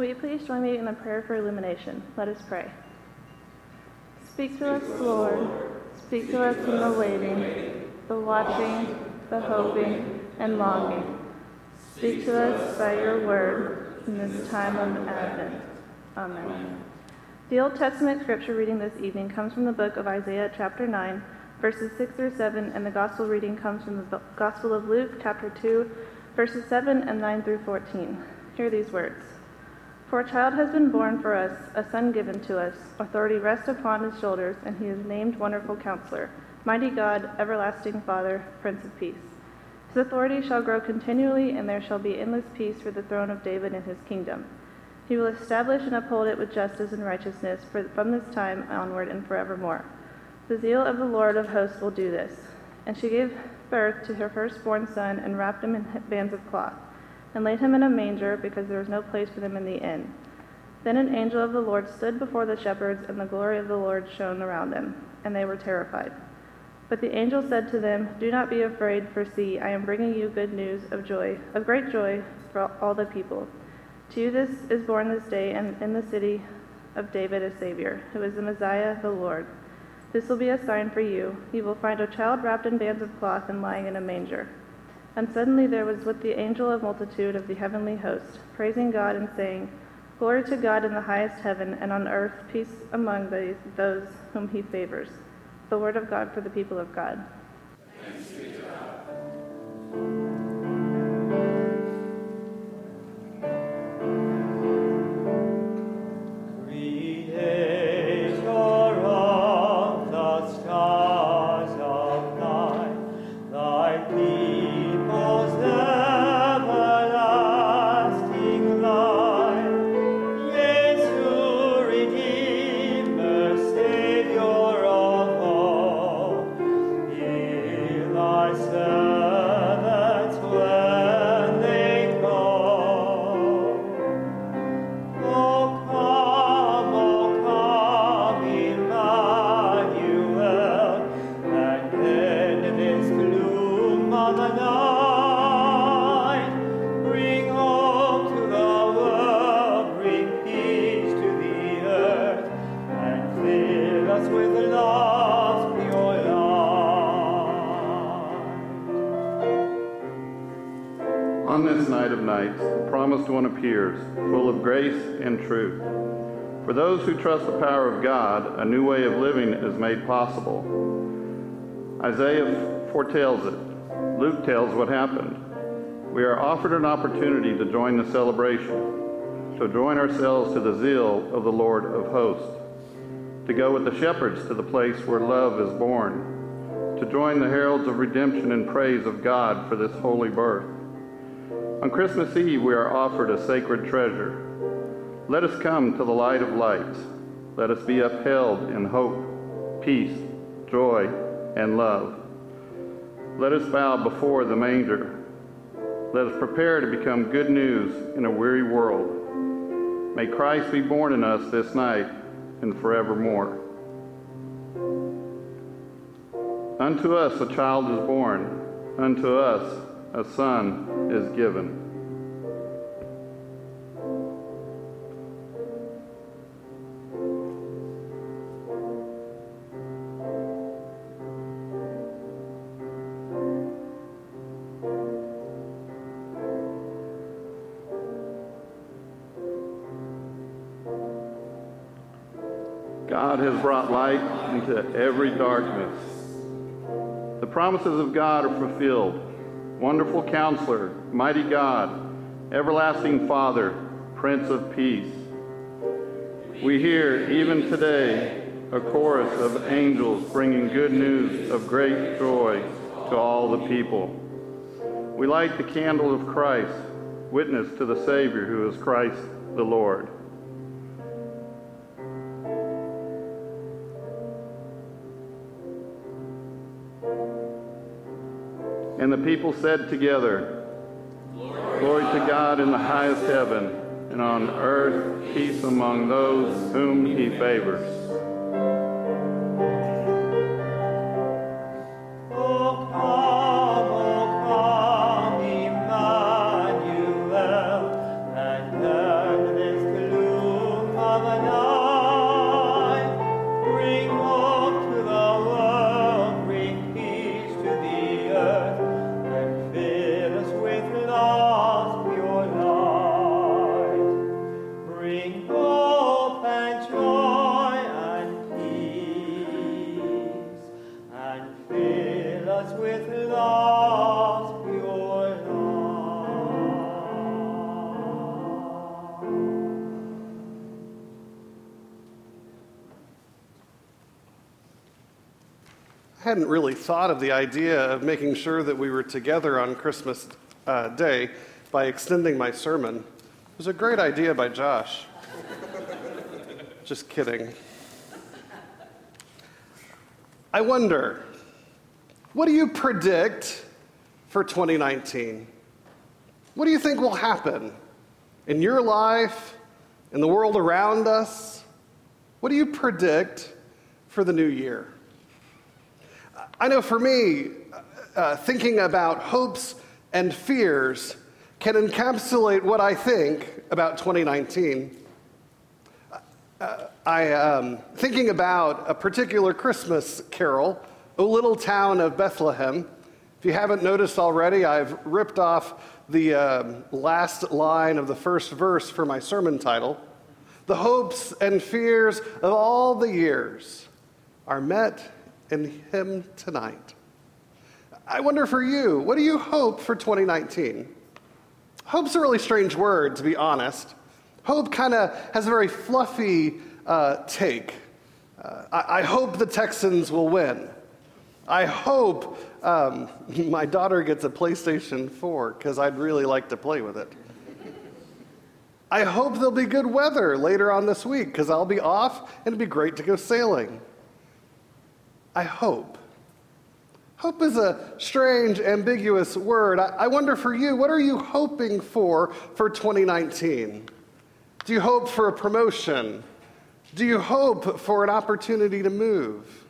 Will you please join me in a prayer for illumination? Let us pray. Speak to us, Lord. Speak to us in the waiting, the watching, the hoping, and longing. Speak to us by your word in this time of Advent. Amen. The Old Testament scripture reading this evening comes from the book of Isaiah, chapter 9, verses 6 through 7, and the gospel reading comes from the Gospel of Luke, chapter 2, verses 7 and 9 through 14. Hear these words. For a child has been born for us, a son given to us. Authority rests upon his shoulders, and he is named Wonderful Counselor, Mighty God, Everlasting Father, Prince of Peace. His authority shall grow continually, and there shall be endless peace for the throne of David and his kingdom. He will establish and uphold it with justice and righteousness from this time onward and forevermore. The zeal of the Lord of hosts will do this. And she gave birth to her firstborn son, and wrapped him in bands of cloth and laid him in a manger because there was no place for them in the inn. Then an angel of the Lord stood before the shepherds, and the glory of the Lord shone around them, and they were terrified. But the angel said to them, Do not be afraid, for see, I am bringing you good news of joy, of great joy for all the people. To you this is born this day, and in the city of David a Savior, who is the Messiah, the Lord. This will be a sign for you. You will find a child wrapped in bands of cloth and lying in a manger. And suddenly there was with the angel a multitude of the heavenly host, praising God and saying, Glory to God in the highest heaven, and on earth peace among those whom he favors. The word of God for the people of God. Promised one appears, full of grace and truth. For those who trust the power of God, a new way of living is made possible. Isaiah foretells it. Luke tells what happened. We are offered an opportunity to join the celebration, to join ourselves to the zeal of the Lord of hosts, to go with the shepherds to the place where love is born, to join the heralds of redemption in praise of God for this holy birth. On Christmas Eve, we are offered a sacred treasure. Let us come to the light of lights. Let us be upheld in hope, peace, joy, and love. Let us bow before the manger. Let us prepare to become good news in a weary world. May Christ be born in us this night and forevermore. Unto us a child is born, unto us a son is given. God has brought light into every darkness. The promises of God are fulfilled Wonderful Counselor, Mighty God, Everlasting Father, Prince of Peace. We hear even today a chorus of angels bringing good news of great joy to all the people. We light the candle of Christ, witness to the Savior who is Christ the Lord. And the people said together, Glory, Glory to God in the highest heaven, and on earth peace among those whom he favors. Hadn't really thought of the idea of making sure that we were together on Christmas uh, Day by extending my sermon. It was a great idea by Josh. Just kidding. I wonder, what do you predict for 2019? What do you think will happen in your life, in the world around us? What do you predict for the new year? I know for me, uh, thinking about hopes and fears can encapsulate what I think about 2019. Uh, I am um, thinking about a particular Christmas carol, O Little Town of Bethlehem. If you haven't noticed already, I've ripped off the uh, last line of the first verse for my sermon title. The hopes and fears of all the years are met in Him tonight. I wonder for you, what do you hope for 2019? Hope's a really strange word, to be honest. Hope kind of has a very fluffy uh, take. Uh, I, I, hope the Texans will win. I hope um, my daughter gets a PlayStation 4 because I'd really like to play with it. I hope there'll be good weather later on this week because I'll be off and it'd be great to go sailing. I hope. Hope is a strange, ambiguous word. I, wonder for you, what are you hoping for for 2019? Do you hope for a promotion? Do you hope for an opportunity to move?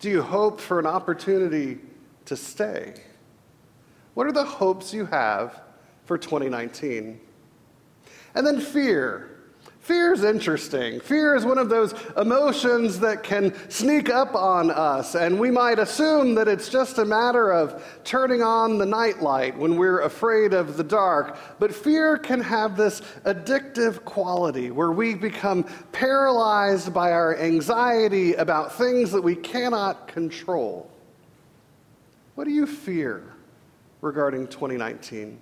Do you hope for an opportunity to stay? What are the hopes you have for 2019? And then fear. Fear is interesting. Fear is one of those emotions that can sneak up on us, and we might assume that it's just a matter of turning on the nightlight when we're afraid of the dark. But fear can have this addictive quality where we become paralyzed by our anxiety about things that we cannot control. What do you fear regarding 2019?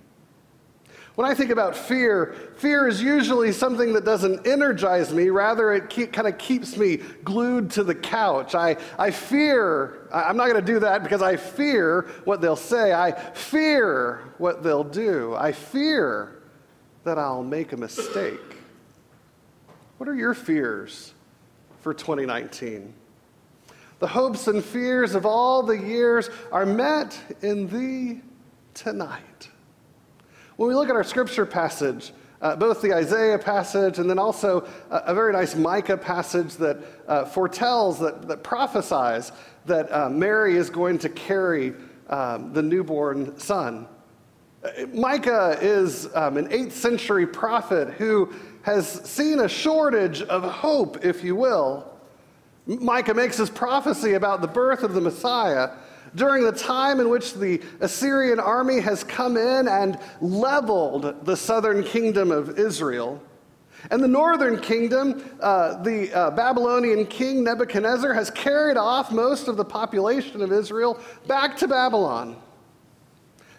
When I think about fear, fear is usually something that doesn't energize me. Rather, it keep, kind of keeps me glued to the couch. I, I fear, I'm not going to do that because I fear what they'll say. I fear what they'll do. I fear that I'll make a mistake. What are your fears for 2019? The hopes and fears of all the years are met in thee tonight. When we look at our scripture passage, uh, both the Isaiah passage and then also a, a very nice Micah passage that uh, foretells, that, that prophesies that uh, Mary is going to carry um, the newborn son. Micah is um, an 8th century prophet who has seen a shortage of hope, if you will. Micah makes his prophecy about the birth of the Messiah during the time in which the Assyrian army has come in and leveled the southern kingdom of Israel. And the northern kingdom, uh, the uh, Babylonian king Nebuchadnezzar, has carried off most of the population of Israel back to Babylon.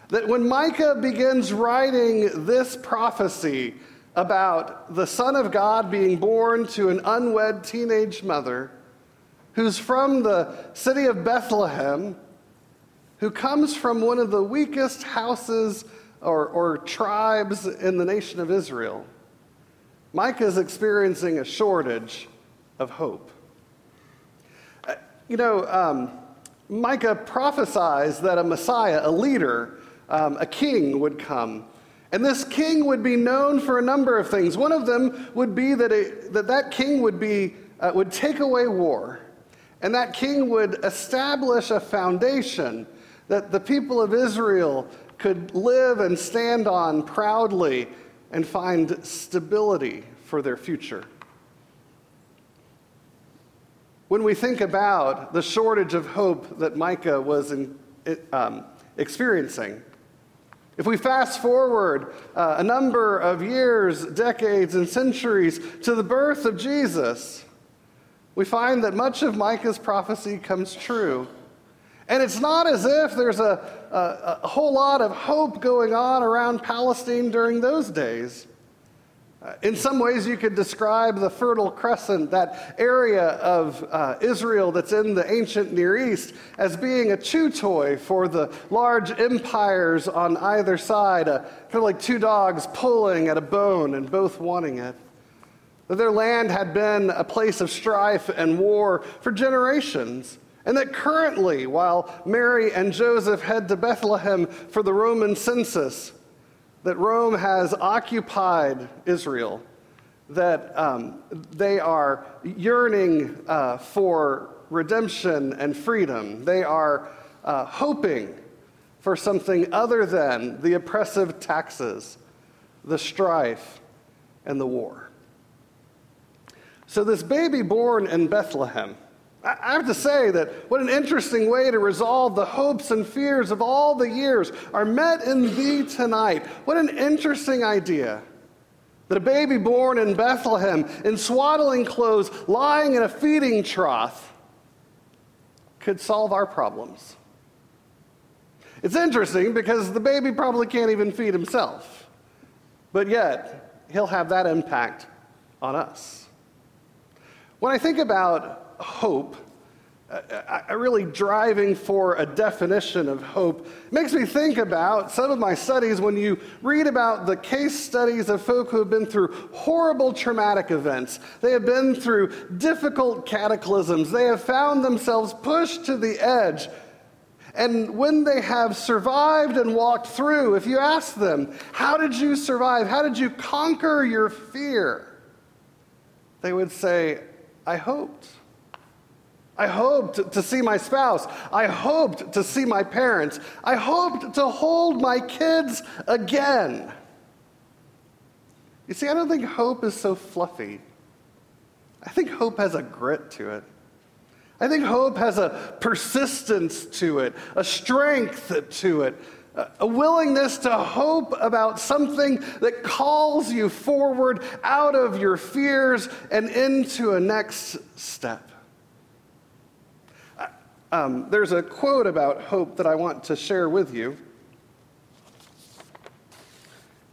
That when Micah begins writing this prophecy about the Son of God being born to an unwed teenage mother who's from the city of Bethlehem, who comes from one of the weakest houses or, or tribes in the nation of Israel. Micah is experiencing a shortage of hope. Uh, you know, um, Micah prophesies that a Messiah, a leader, um, a king would come. And this king would be known for a number of things. One of them would be that it, that, that king would, be, uh, would take away war. And that king would establish a foundation that the people of Israel could live and stand on proudly and find stability for their future. When we think about the shortage of hope that Micah was in, um, experiencing, if we fast forward uh, a number of years, decades, and centuries to the birth of Jesus, we find that much of Micah's prophecy comes true. And it's not as if there's a, a, a whole lot of hope going on around Palestine during those days. In some ways, you could describe the Fertile Crescent, that area of uh, Israel that's in the ancient Near East, as being a chew toy for the large empires on either side, uh, kind of like two dogs pulling at a bone and both wanting it. That their land had been a place of strife and war for generations. And that currently, while Mary and Joseph head to Bethlehem for the Roman census, that Rome has occupied Israel, that um, they are yearning uh, for redemption and freedom. They are uh, hoping for something other than the oppressive taxes, the strife, and the war. So, this baby born in Bethlehem I have to say that what an interesting way to resolve the hopes and fears of all the years are met in thee tonight. What an interesting idea. That a baby born in Bethlehem in swaddling clothes, lying in a feeding trough, could solve our problems. It's interesting because the baby probably can't even feed himself, but yet he'll have that impact on us. When I think about hope, really driving for a definition of hope makes me think about some of my studies when you read about the case studies of folk who have been through horrible traumatic events. They have been through difficult cataclysms. They have found themselves pushed to the edge. And when they have survived and walked through, if you ask them, How did you survive? How did you conquer your fear? They would say, I hoped. I hoped to see my spouse. I hoped to see my parents. I hoped to hold my kids again. You see, I don't think hope is so fluffy. I think hope has a grit to it. I think hope has a persistence to it, a strength to it, a willingness to hope about something that calls you forward out of your fears and into a next step. Um, there's a quote about hope that I want to share with you.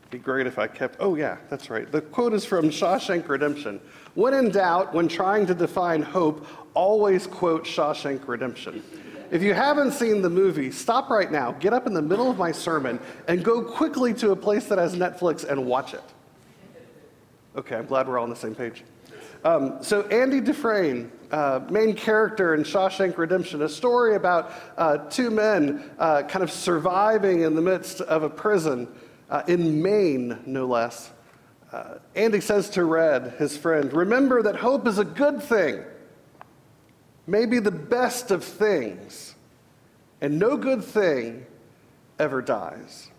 It'd be great if I kept. Oh, yeah, that's right. The quote is from Shawshank Redemption. When in doubt, when trying to define hope, always quote Shawshank Redemption. If you haven't seen the movie, stop right now, get up in the middle of my sermon, and go quickly to a place that has Netflix and watch it. Okay, I'm glad we're all on the same page. Um, so, Andy Dufresne, uh, main character in Shawshank Redemption, a story about uh, two men uh, kind of surviving in the midst of a prison uh, in Maine, no less. Uh, Andy says to Red, his friend, Remember that hope is a good thing, maybe the best of things, and no good thing ever dies.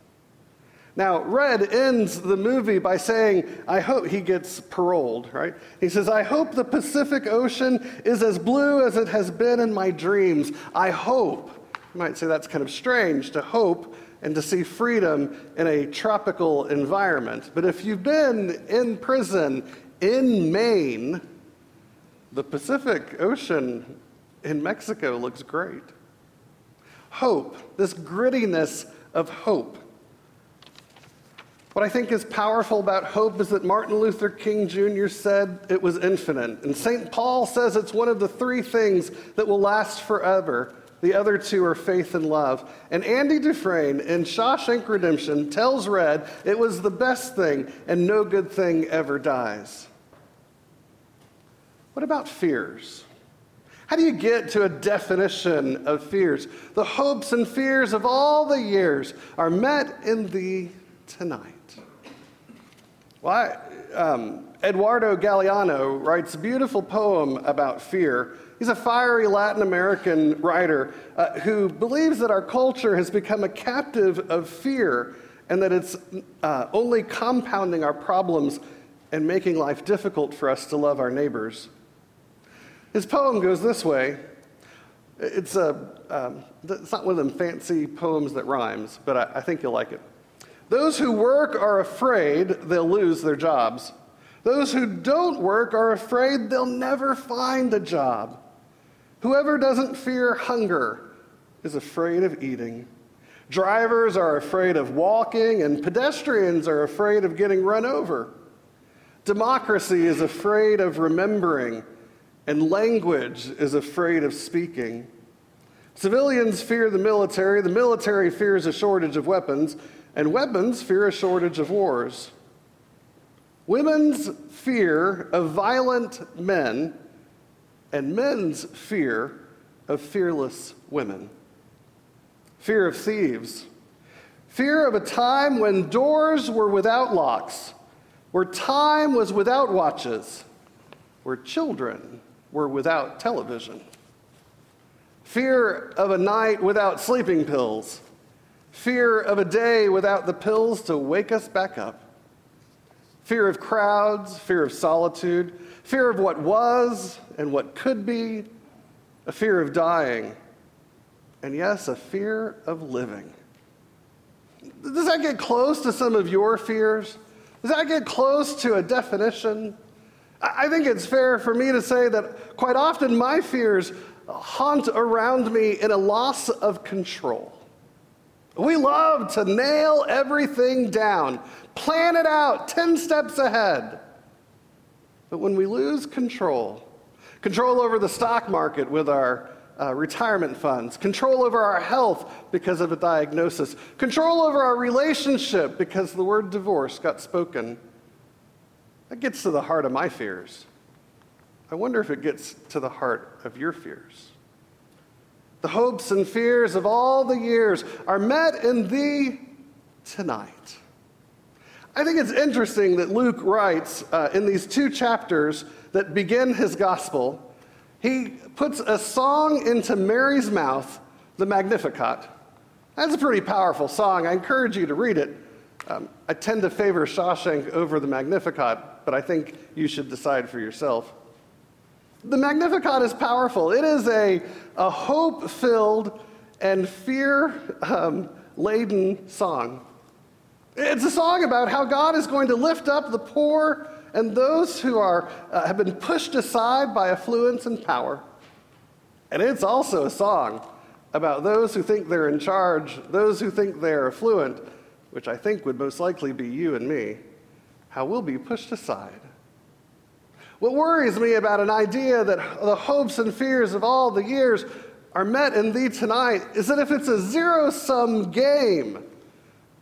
Now, Red ends the movie by saying, I hope he gets paroled, right? He says, I hope the Pacific Ocean is as blue as it has been in my dreams. I hope. You might say that's kind of strange to hope and to see freedom in a tropical environment. But if you've been in prison in Maine, the Pacific Ocean in Mexico looks great. Hope, this grittiness of hope. What I think is powerful about hope is that Martin Luther King Jr. said it was infinite. And St. Paul says it's one of the three things that will last forever. The other two are faith and love. And Andy Dufresne in Shawshank Redemption tells Red it was the best thing and no good thing ever dies. What about fears? How do you get to a definition of fears? The hopes and fears of all the years are met in thee tonight. Well, I, um, Eduardo Galeano writes a beautiful poem about fear. He's a fiery Latin American writer uh, who believes that our culture has become a captive of fear and that it's uh, only compounding our problems and making life difficult for us to love our neighbors. His poem goes this way. It's, a, um, it's not one of them fancy poems that rhymes, but I, I think you'll like it. Those who work are afraid they'll lose their jobs. Those who don't work are afraid they'll never find a job. Whoever doesn't fear hunger is afraid of eating. Drivers are afraid of walking, and pedestrians are afraid of getting run over. Democracy is afraid of remembering, and language is afraid of speaking. Civilians fear the military, the military fears a shortage of weapons, and weapons fear a shortage of wars. Women's fear of violent men, and men's fear of fearless women. Fear of thieves. Fear of a time when doors were without locks, where time was without watches, where children were without television. Fear of a night without sleeping pills. Fear of a day without the pills to wake us back up. Fear of crowds, fear of solitude, fear of what was and what could be, a fear of dying, and yes, a fear of living. Does that get close to some of your fears? Does that get close to a definition? I think it's fair for me to say that quite often my fears haunt around me in a loss of control. We love to nail everything down, plan it out 10 steps ahead. But when we lose control, control over the stock market with our uh, retirement funds, control over our health because of a diagnosis, control over our relationship because the word divorce got spoken, that gets to the heart of my fears. I wonder if it gets to the heart of your fears. The hopes and fears of all the years are met in thee tonight. I think it's interesting that Luke writes uh, in these two chapters that begin his gospel, he puts a song into Mary's mouth, the Magnificat. That's a pretty powerful song. I encourage you to read it. Um, I tend to favor Shawshank over the Magnificat, but I think you should decide for yourself. The Magnificat is powerful. It is a, a hope filled and fear um, laden song. It's a song about how God is going to lift up the poor and those who are, uh, have been pushed aside by affluence and power. And it's also a song about those who think they're in charge, those who think they're affluent, which I think would most likely be you and me, how we'll be pushed aside. What worries me about an idea that the hopes and fears of all the years are met in thee tonight is that if it's a zero sum game,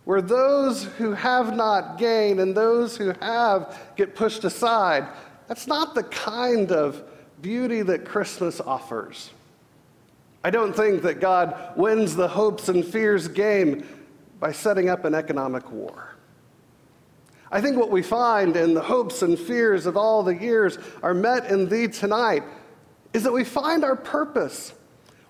where those who have not gain and those who have get pushed aside, that's not the kind of beauty that Christmas offers. I don't think that God wins the hopes and fears game by setting up an economic war. I think what we find in the hopes and fears of all the years are met in Thee tonight is that we find our purpose.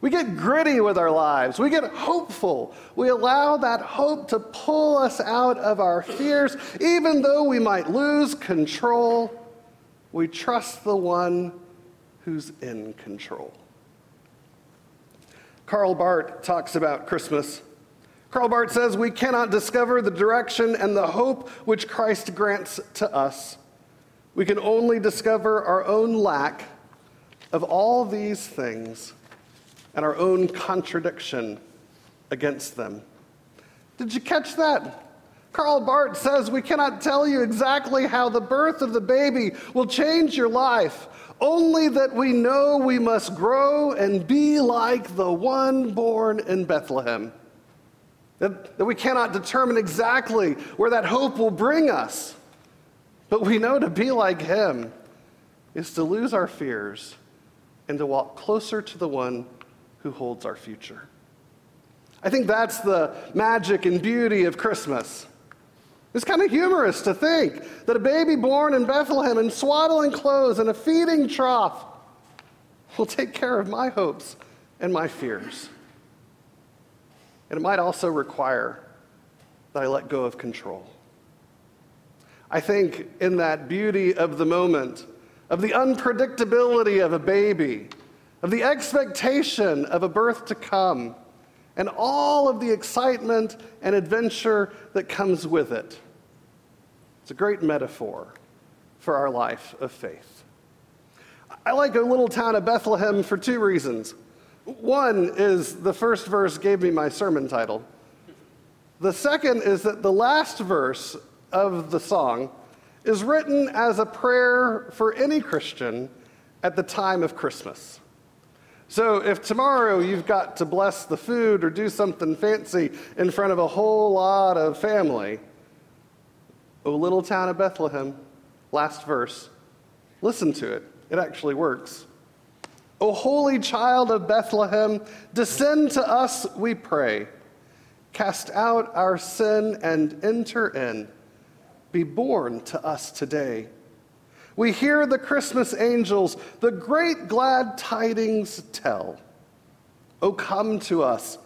We get gritty with our lives. We get hopeful. We allow that hope to pull us out of our fears. Even though we might lose control, we trust the one who's in control. Karl Barth talks about Christmas Karl Barth says, We cannot discover the direction and the hope which Christ grants to us. We can only discover our own lack of all these things and our own contradiction against them. Did you catch that? Karl Barth says we cannot tell you exactly how the birth of the baby will change your life, only that we know we must grow and be like the one born in Bethlehem. That, that we cannot determine exactly where that hope will bring us. But we know to be like Him is to lose our fears and to walk closer to the one who holds our future. I think that's the magic and beauty of Christmas. It's kind of humorous to think that a baby born in Bethlehem in swaddling clothes and a feeding trough will take care of my hopes and my fears. And it might also require that I let go of control. I think in that beauty of the moment, of the unpredictability of a baby, of the expectation of a birth to come, and all of the excitement and adventure that comes with it. It's a great metaphor for our life of faith. I like a little town of Bethlehem for two reasons. One is the first verse gave me my sermon title. The second is that the last verse of the song is written as a prayer for any Christian at the time of Christmas. So if tomorrow you've got to bless the food or do something fancy in front of a whole lot of family, O little town of Bethlehem, last verse, listen to it. It actually works. O holy child of Bethlehem, descend to us, we pray. Cast out our sin and enter in. Be born to us today. We hear the Christmas angels the great glad tidings tell. O come to us,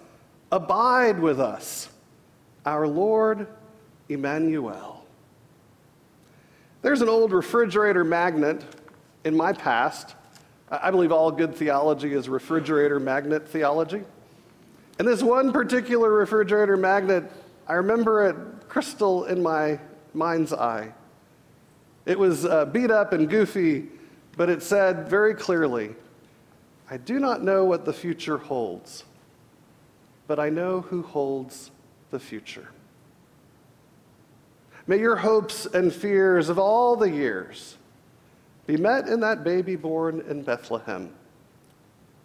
abide with us, our Lord Emmanuel. There's an old refrigerator magnet in my past. I believe all good theology is refrigerator magnet theology. And this one particular refrigerator magnet, I remember it crystal in my mind's eye. It was uh, beat up and goofy, but it said very clearly I do not know what the future holds, but I know who holds the future. May your hopes and fears of all the years be met in that baby born in Bethlehem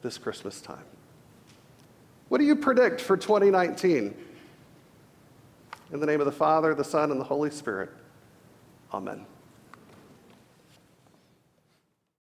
this Christmas time. What do you predict for 2019? In the name of the Father, the Son, and the Holy Spirit. Amen.